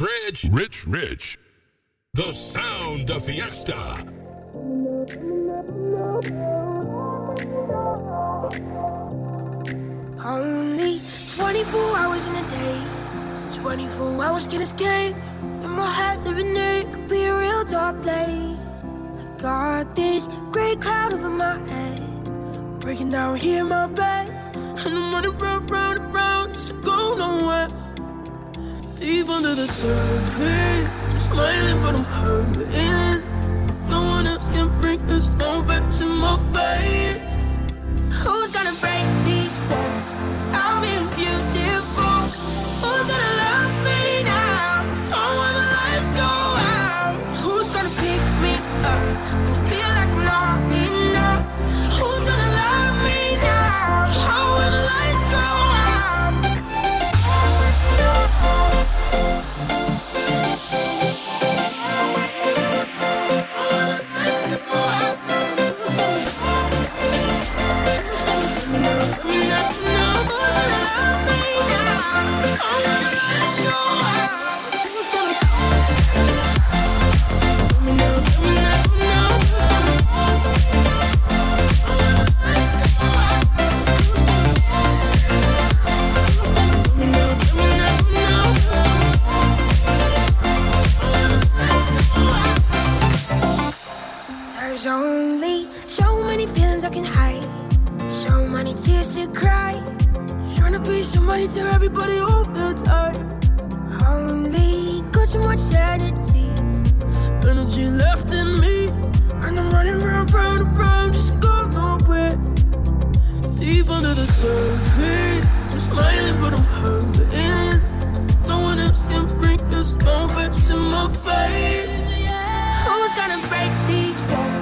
Rich, Rich. Rich, Rich. The sound of Fiesta. Only 24 hours in a day. 24 hours can escape. In my head, living there, it could be a real dark place. I got this gray cloud over my head. Breaking down here in my bed. And I'm running round, round, and round, just to go nowhere. Deep under the surface, I'm smiling but I'm hurting. No one else can bring this all back to my face. Who's gonna break these walls? I'll be beauty. only so many feelings I can hide, so many tears to cry. Trying to be somebody, to everybody all the time. Only got too much energy, energy left in me, and I'm running round, round, round, just go nowhere. Deep under the surface, I'm smiling but I'm hurting. No one else can bring this moment to my face. Who's gonna break these walls?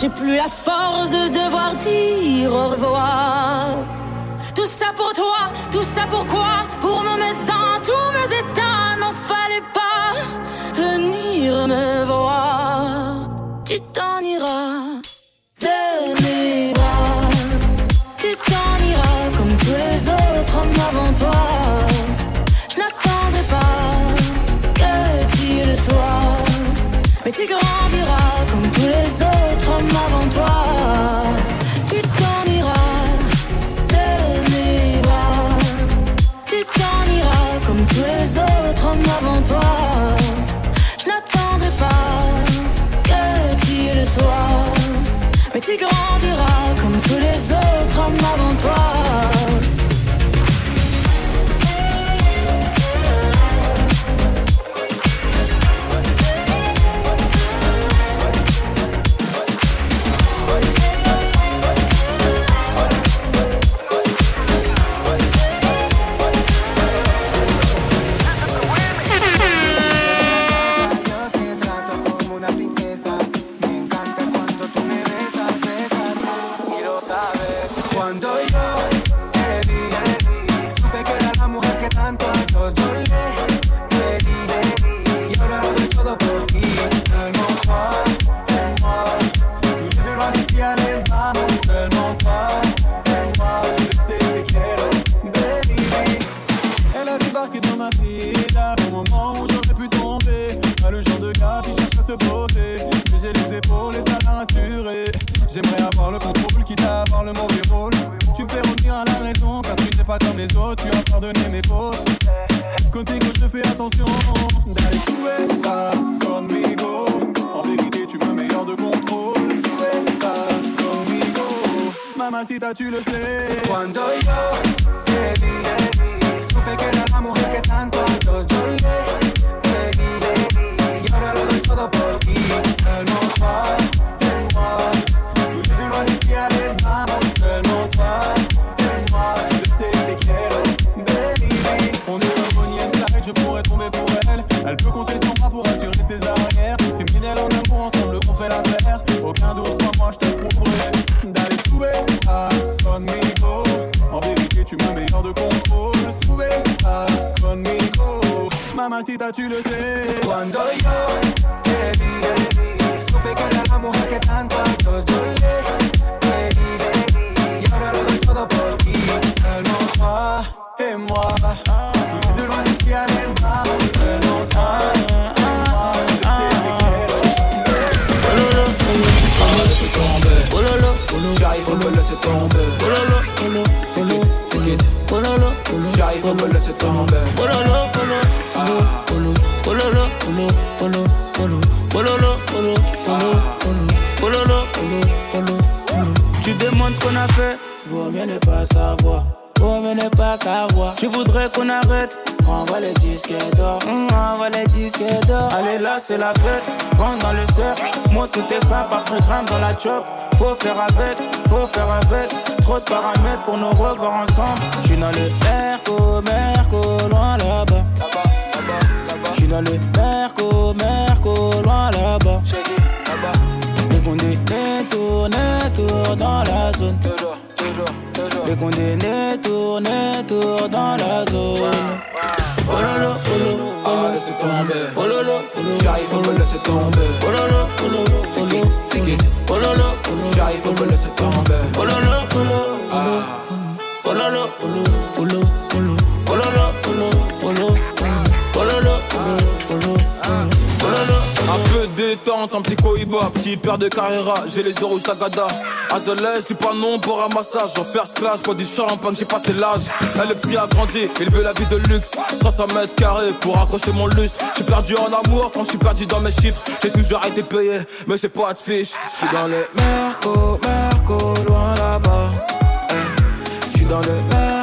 J'ai plus la force de devoir dire au revoir. Tout ça pour toi, tout ça pourquoi Pour me mettre dans tous mes états, n'en fallait pas venir me voir. Tu t'en iras de mes bras. Tu t'en iras comme tous les autres hommes avant toi. Je n'attendrai pas que tu le sois. Mais tu tu le sais. Cuando yo tu me mets hors de contrôle. Sube a conmigo. Mamacita, tu le sais. Cuando yo te vi, supe que era la mujer que tanto a todos yo le pedí. Y ahora lo doy todo por ti. Seulement toi et moi. Tous les deux loin d'ici, allez, vamos. Seulement toi et moi. J'arrive, on me laisser tomber. Tu demandes ce qu'on a fait, vaut mieux ne pas savoir. Mieux ne pas savoir. Tu voudrais qu'on arrête, envoie les disques d'or. Hum, envoie les disques d'or. Allez là, c'est la fête. Rentre dans le cercle. Moi, tout est simple, après grammes dans la chop. Faut faire avec, faut faire avec. Trop de paramètres pour nous revoir ensemble. J'suis dans le Merco, Merco, loin là-bas. J'suis dans le Merco, Merco, loin là-bas. Les condamnés tournent, tournent dans la zone. Les condamnés tournent, tournent dans la zone. Oh lolo, oh lolo, Ah, tomber. oh lolo, oh. J'arrive, on me laisser tomber. Oh lolo, oh lolo, Take it, take it. oh lolo, oh. J'arrive, on me laisser tomber. Oh lolo, oh lolo, oh oh lolo, oh lolo, oh lolo, oh lolo, Un peu de détente, un petit cohiba, petit père de Carrera, j'ai les euros Sagada. Azoles, c'est pas non pour un massage. En first class, pour du champagne, j'ai passé l'âge. Elle, le petit a grandi, il veut la vie de luxe. 300 mètres carrés pour accrocher mon lustre. J'ai perdu en amour quand je suis perdu dans mes chiffres. J'ai toujours été payé, mais j'ai pas de fiche. Je suis dans le Merco, Merco, loin là-bas. Je suis dans le Merco,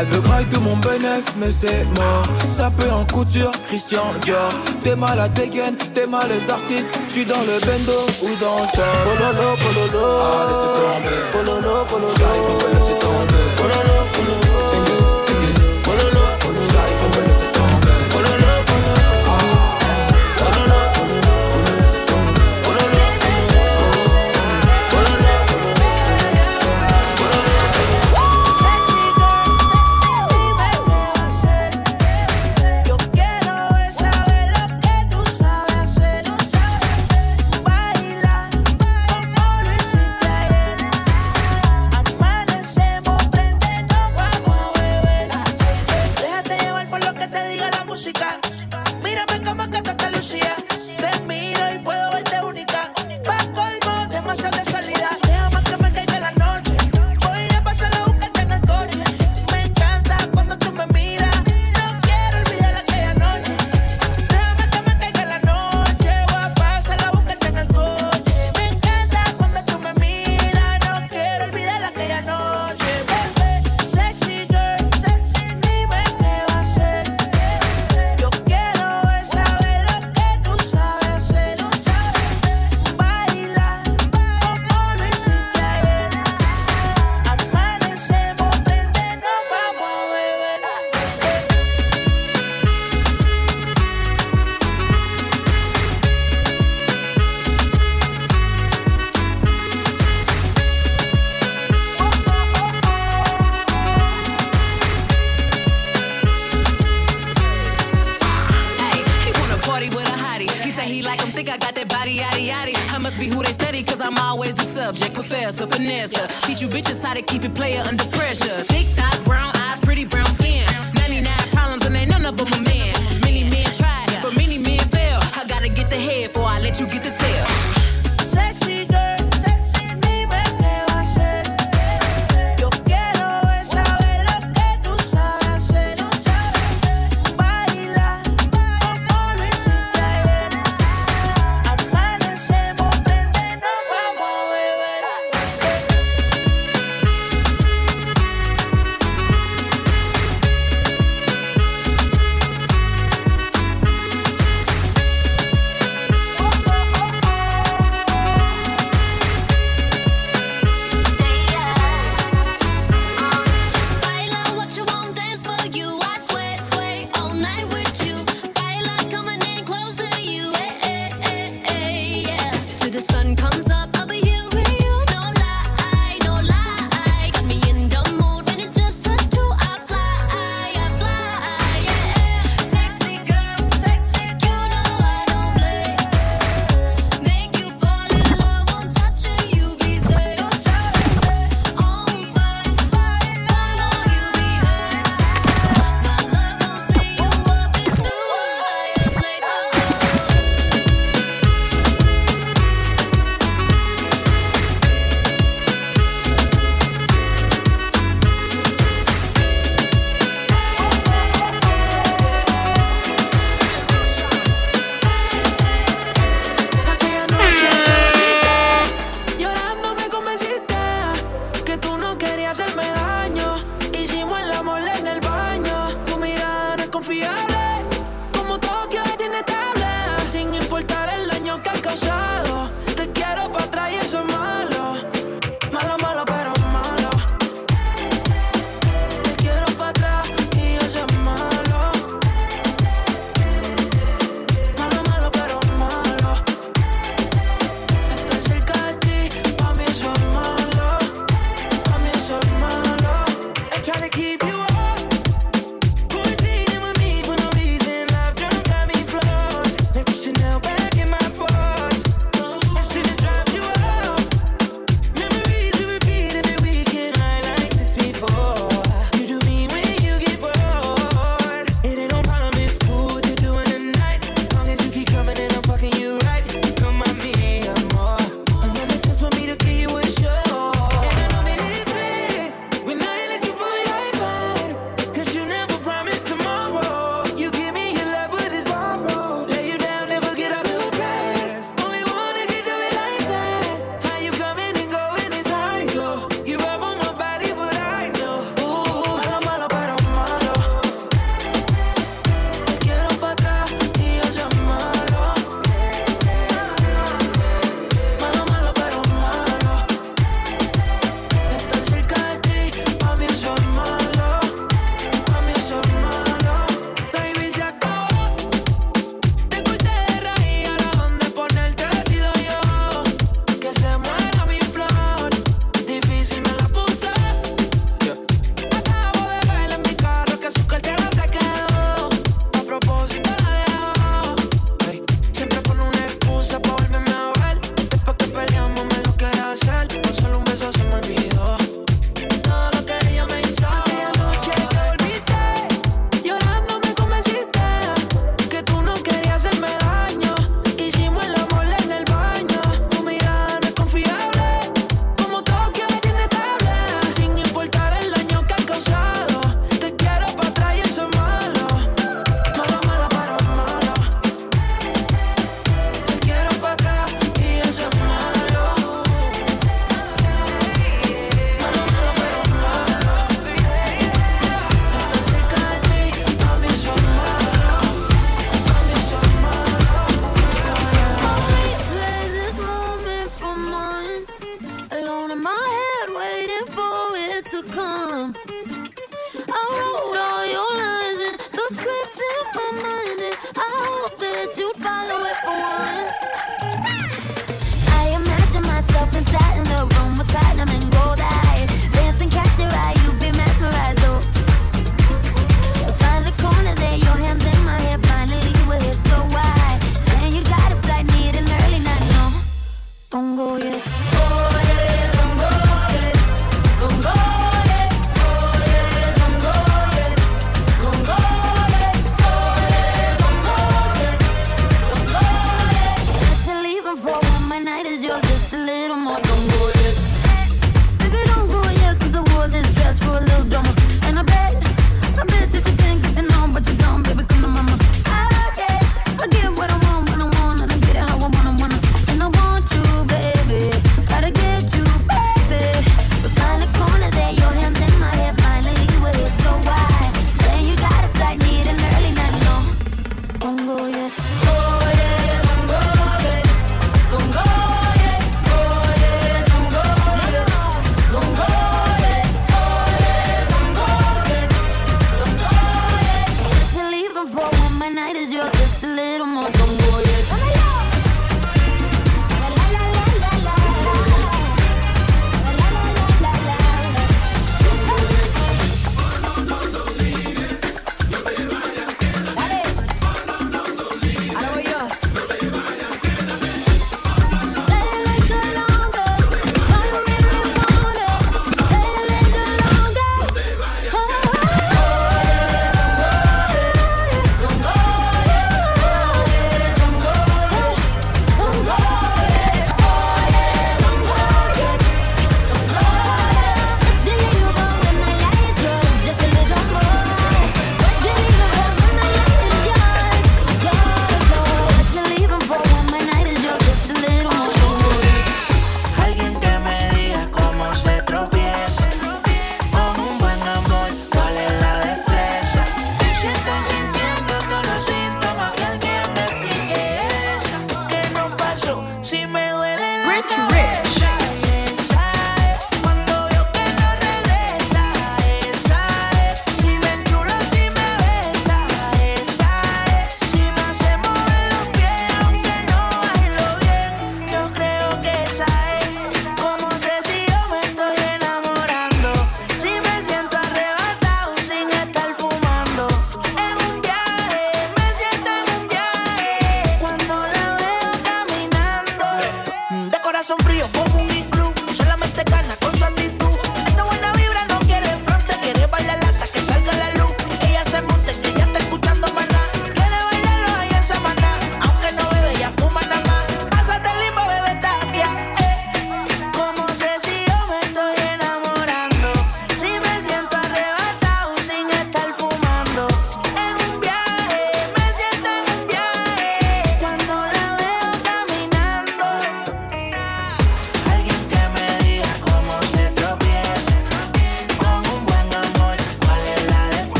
Elle veut graille de mon bénéf, mais c'est mort. Ça peut en couture, Christian Dior. T'es mal à dégaine, t'es mal les artistes. J'suis dans le bendo ou dans le. Pololo, pololo, Ah, laissez tomber. pololo, pololo. J'arrive, faut me laisser tomber.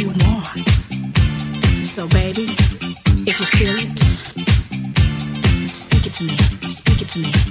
you. So, baby, if you feel it, speak it to me, speak it to me.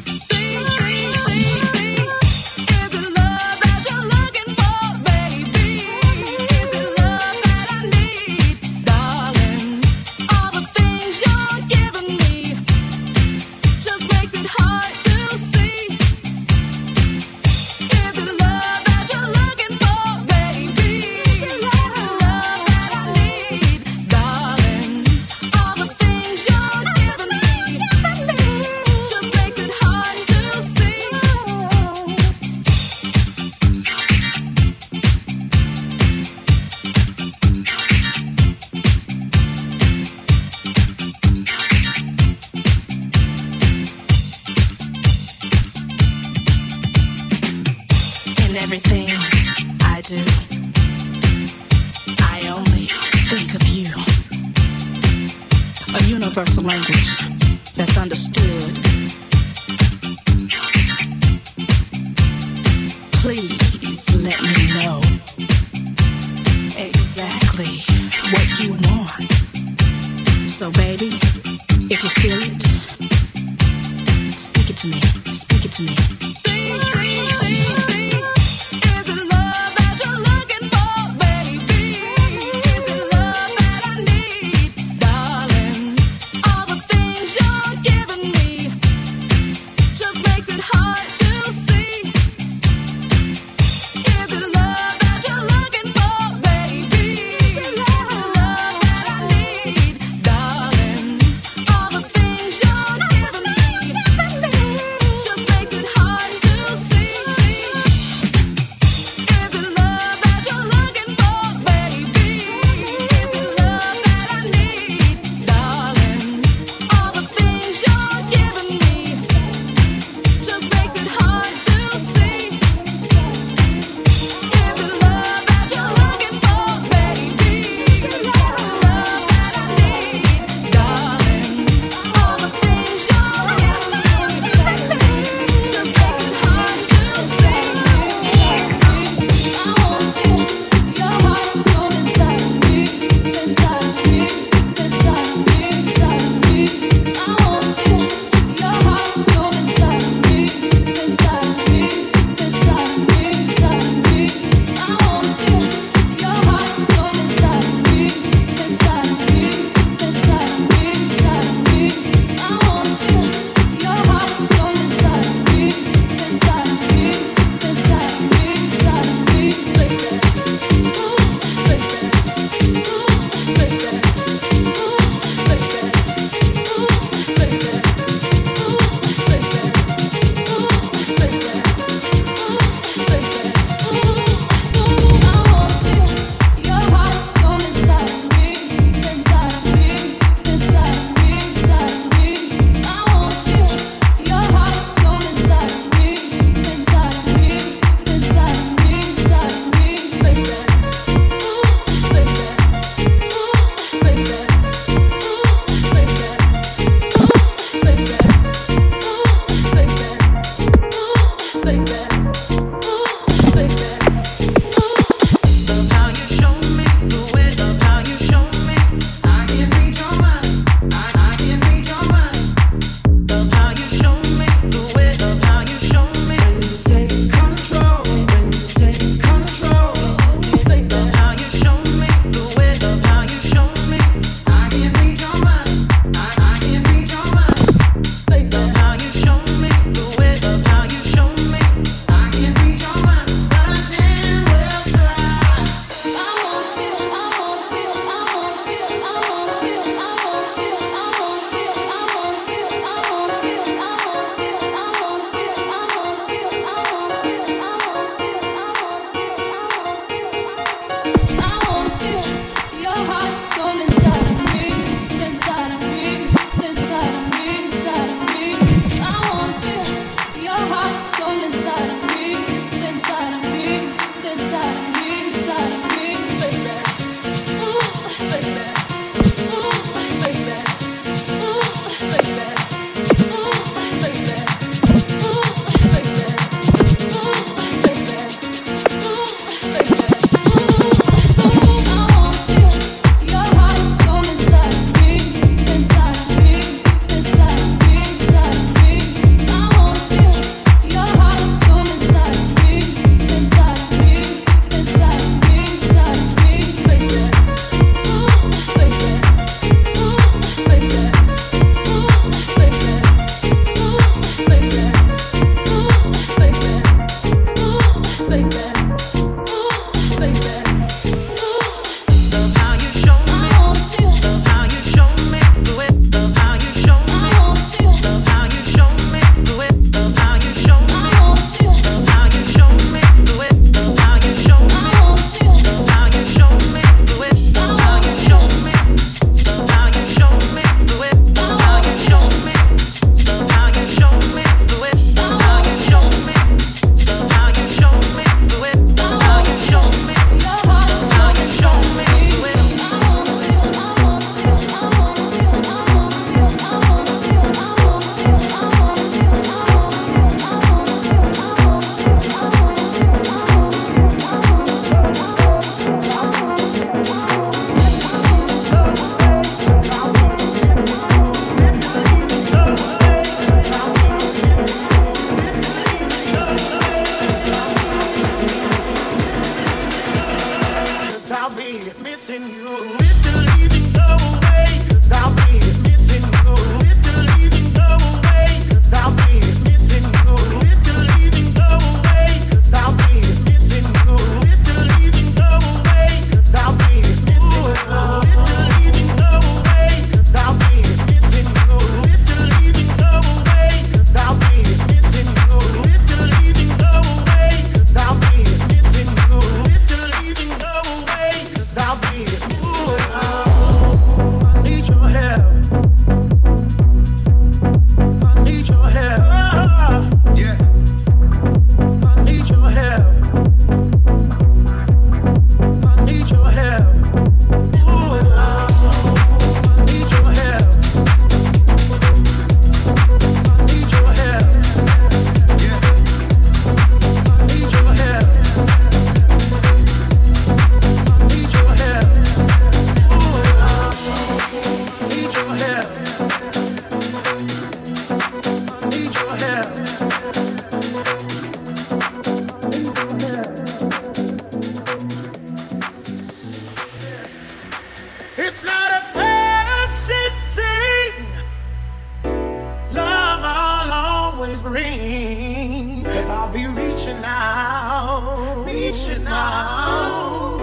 reaching out, reaching out.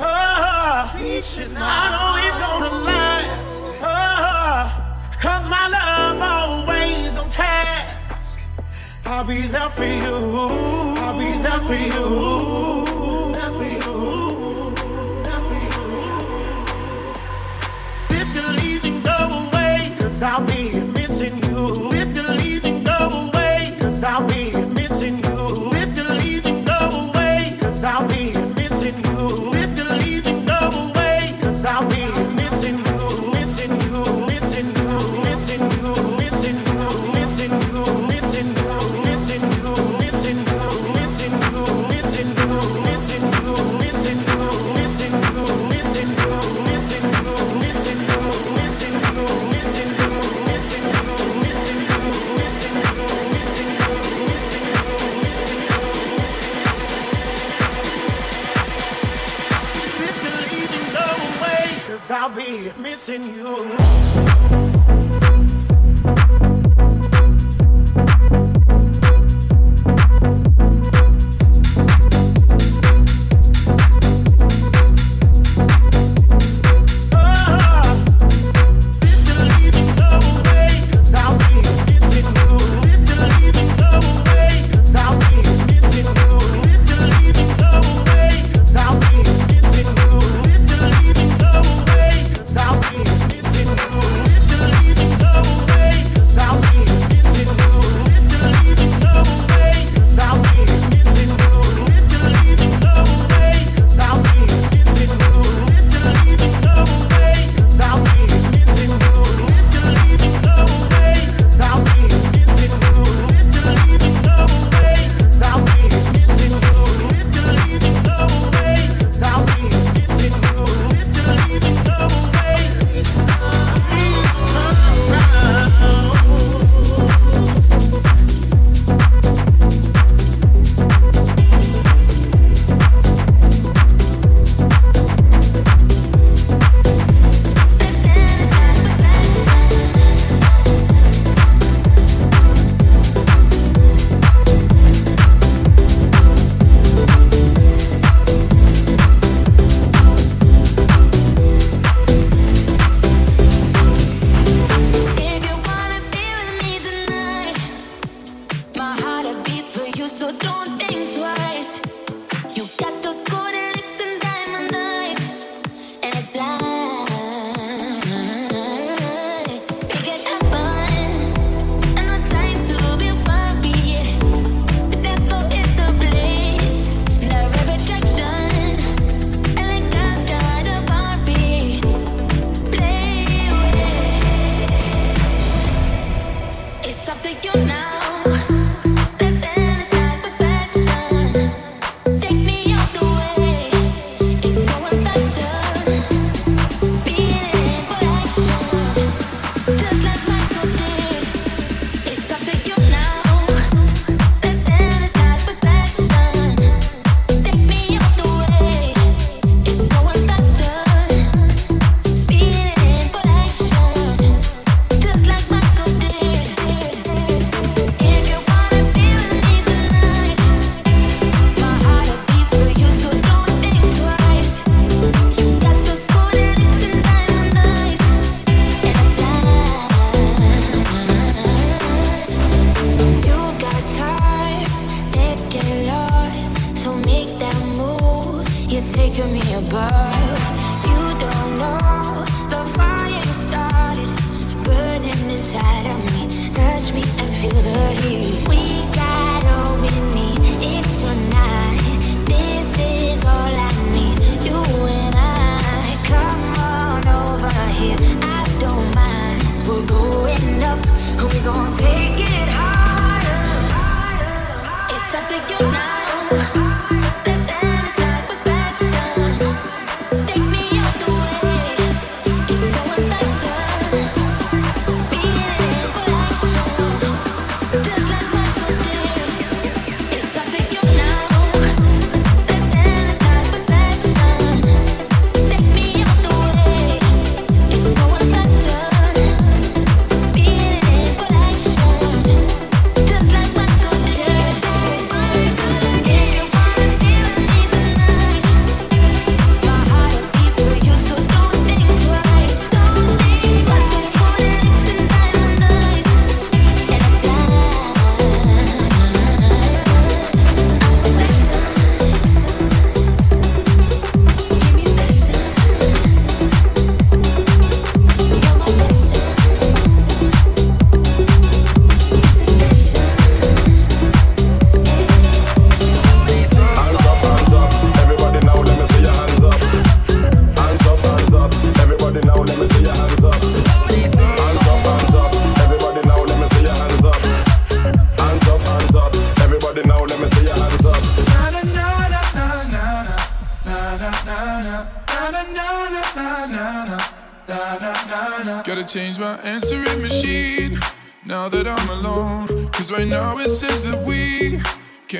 Oh, reaching out. I know it's gonna last. Oh, cause my love always on task. I'll be there for you. I'll be there for you. There for you. There for you. If you're leaving, go cause I'll be missing you.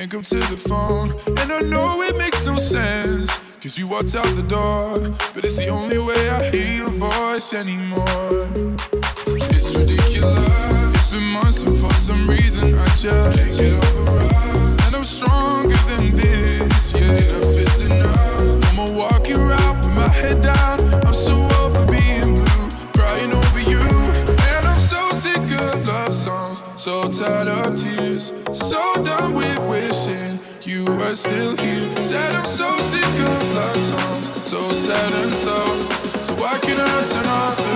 pick up to the phone. And I know it makes no sense. Cause you walked out the door. But it's the only way I hear your voice anymore. It's ridiculous. It's been months, and for some reason, I just can't get over. but still here. Said I'm so sick of love songs, so sad and slow. So why can't I turn off?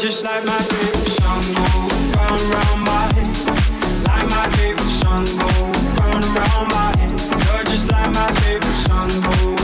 just like my favorite song go round around my head. Like my favorite song go round around my head. You're just like my favorite song go.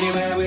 Anywhere